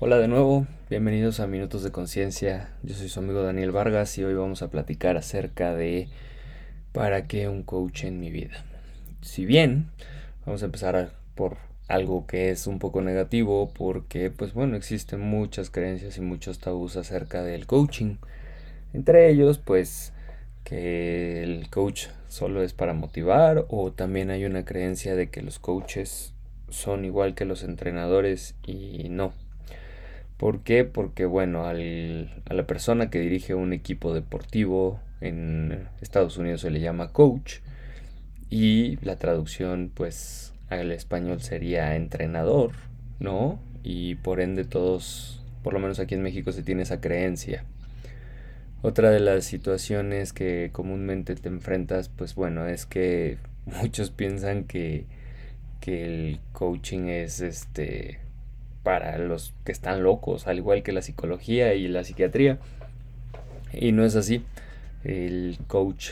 Hola de nuevo, bienvenidos a Minutos de Conciencia. Yo soy su amigo Daniel Vargas y hoy vamos a platicar acerca de para qué un coach en mi vida. Si bien vamos a empezar por algo que es un poco negativo porque pues bueno, existen muchas creencias y muchos tabús acerca del coaching. Entre ellos pues que el coach solo es para motivar o también hay una creencia de que los coaches son igual que los entrenadores y no, ¿Por qué? Porque, bueno, al, a la persona que dirige un equipo deportivo en Estados Unidos se le llama coach y la traducción, pues, al español sería entrenador, ¿no? Y por ende todos, por lo menos aquí en México, se tiene esa creencia. Otra de las situaciones que comúnmente te enfrentas, pues bueno, es que muchos piensan que, que el coaching es este para los que están locos, al igual que la psicología y la psiquiatría. Y no es así. El coach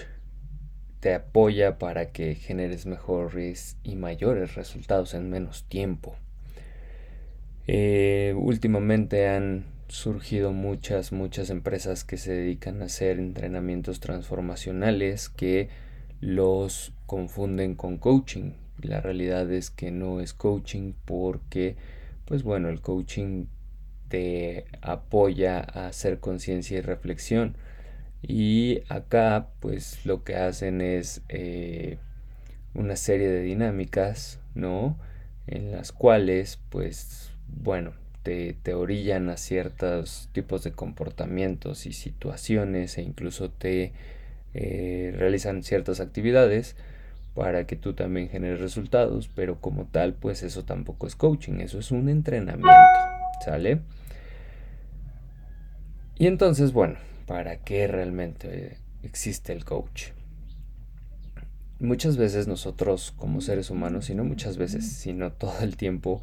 te apoya para que generes mejores y mayores resultados en menos tiempo. Eh, últimamente han surgido muchas, muchas empresas que se dedican a hacer entrenamientos transformacionales que los confunden con coaching. La realidad es que no es coaching porque pues bueno, el coaching te apoya a hacer conciencia y reflexión. Y acá, pues lo que hacen es eh, una serie de dinámicas, ¿no? En las cuales, pues, bueno, te, te orillan a ciertos tipos de comportamientos y situaciones e incluso te eh, realizan ciertas actividades para que tú también generes resultados, pero como tal, pues eso tampoco es coaching, eso es un entrenamiento, ¿sale? Y entonces, bueno, ¿para qué realmente existe el coach? Muchas veces nosotros como seres humanos, y no muchas veces, sino todo el tiempo,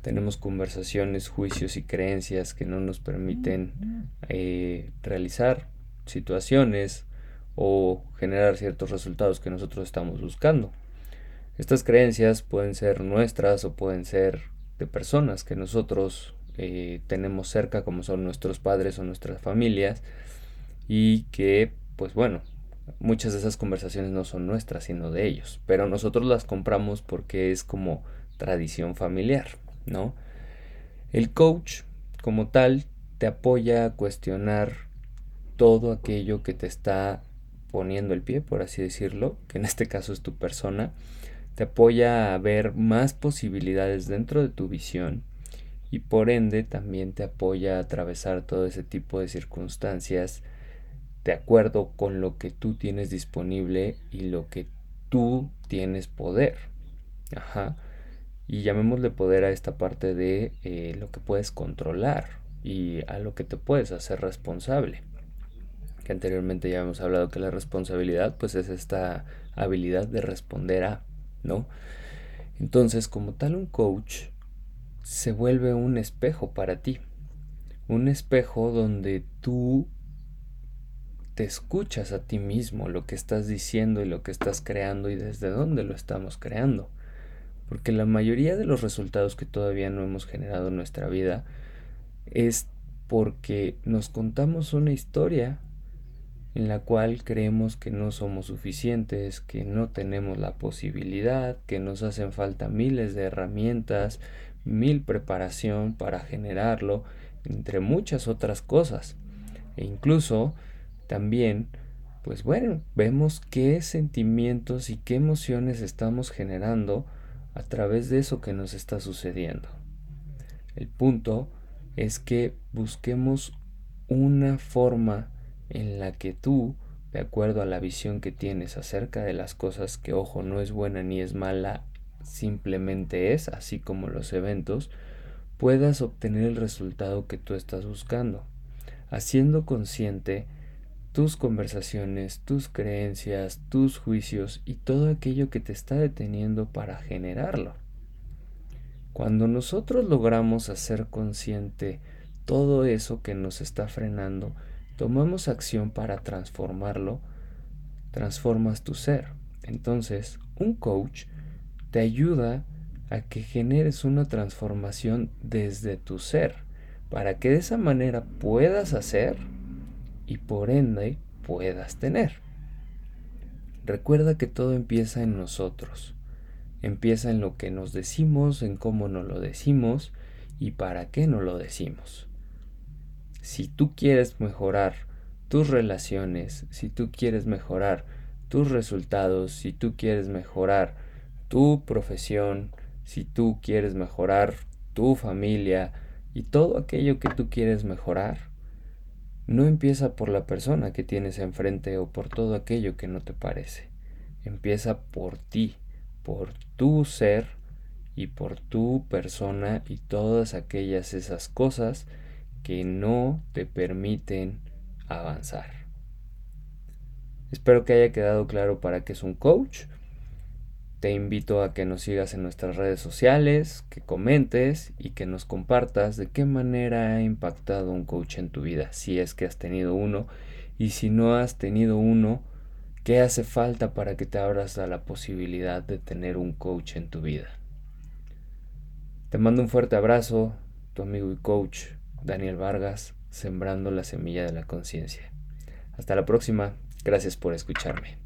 tenemos conversaciones, juicios y creencias que no nos permiten eh, realizar situaciones, o generar ciertos resultados que nosotros estamos buscando. Estas creencias pueden ser nuestras o pueden ser de personas que nosotros eh, tenemos cerca, como son nuestros padres o nuestras familias, y que, pues bueno, muchas de esas conversaciones no son nuestras, sino de ellos, pero nosotros las compramos porque es como tradición familiar, ¿no? El coach, como tal, te apoya a cuestionar todo aquello que te está poniendo el pie, por así decirlo, que en este caso es tu persona, te apoya a ver más posibilidades dentro de tu visión y por ende también te apoya a atravesar todo ese tipo de circunstancias de acuerdo con lo que tú tienes disponible y lo que tú tienes poder. Ajá. Y llamémosle poder a esta parte de eh, lo que puedes controlar y a lo que te puedes hacer responsable que anteriormente ya hemos hablado que la responsabilidad pues es esta habilidad de responder a, ¿no? Entonces, como tal un coach se vuelve un espejo para ti, un espejo donde tú te escuchas a ti mismo lo que estás diciendo y lo que estás creando y desde dónde lo estamos creando. Porque la mayoría de los resultados que todavía no hemos generado en nuestra vida es porque nos contamos una historia en la cual creemos que no somos suficientes, que no tenemos la posibilidad, que nos hacen falta miles de herramientas, mil preparación para generarlo, entre muchas otras cosas. E incluso también, pues bueno, vemos qué sentimientos y qué emociones estamos generando a través de eso que nos está sucediendo. El punto es que busquemos una forma en la que tú, de acuerdo a la visión que tienes acerca de las cosas que, ojo, no es buena ni es mala, simplemente es, así como los eventos, puedas obtener el resultado que tú estás buscando, haciendo consciente tus conversaciones, tus creencias, tus juicios y todo aquello que te está deteniendo para generarlo. Cuando nosotros logramos hacer consciente todo eso que nos está frenando, tomamos acción para transformarlo, transformas tu ser. Entonces, un coach te ayuda a que generes una transformación desde tu ser, para que de esa manera puedas hacer y por ende puedas tener. Recuerda que todo empieza en nosotros. Empieza en lo que nos decimos, en cómo nos lo decimos y para qué nos lo decimos. Si tú quieres mejorar tus relaciones, si tú quieres mejorar tus resultados, si tú quieres mejorar tu profesión, si tú quieres mejorar tu familia y todo aquello que tú quieres mejorar, no empieza por la persona que tienes enfrente o por todo aquello que no te parece. Empieza por ti, por tu ser y por tu persona y todas aquellas esas cosas que no te permiten avanzar. Espero que haya quedado claro para qué es un coach te invito a que nos sigas en nuestras redes sociales, que comentes y que nos compartas de qué manera ha impactado un coach en tu vida, si es que has tenido uno y si no has tenido uno, qué hace falta para que te abras a la posibilidad de tener un coach en tu vida. Te mando un fuerte abrazo, tu amigo y coach Daniel Vargas, sembrando la semilla de la conciencia. Hasta la próxima, gracias por escucharme.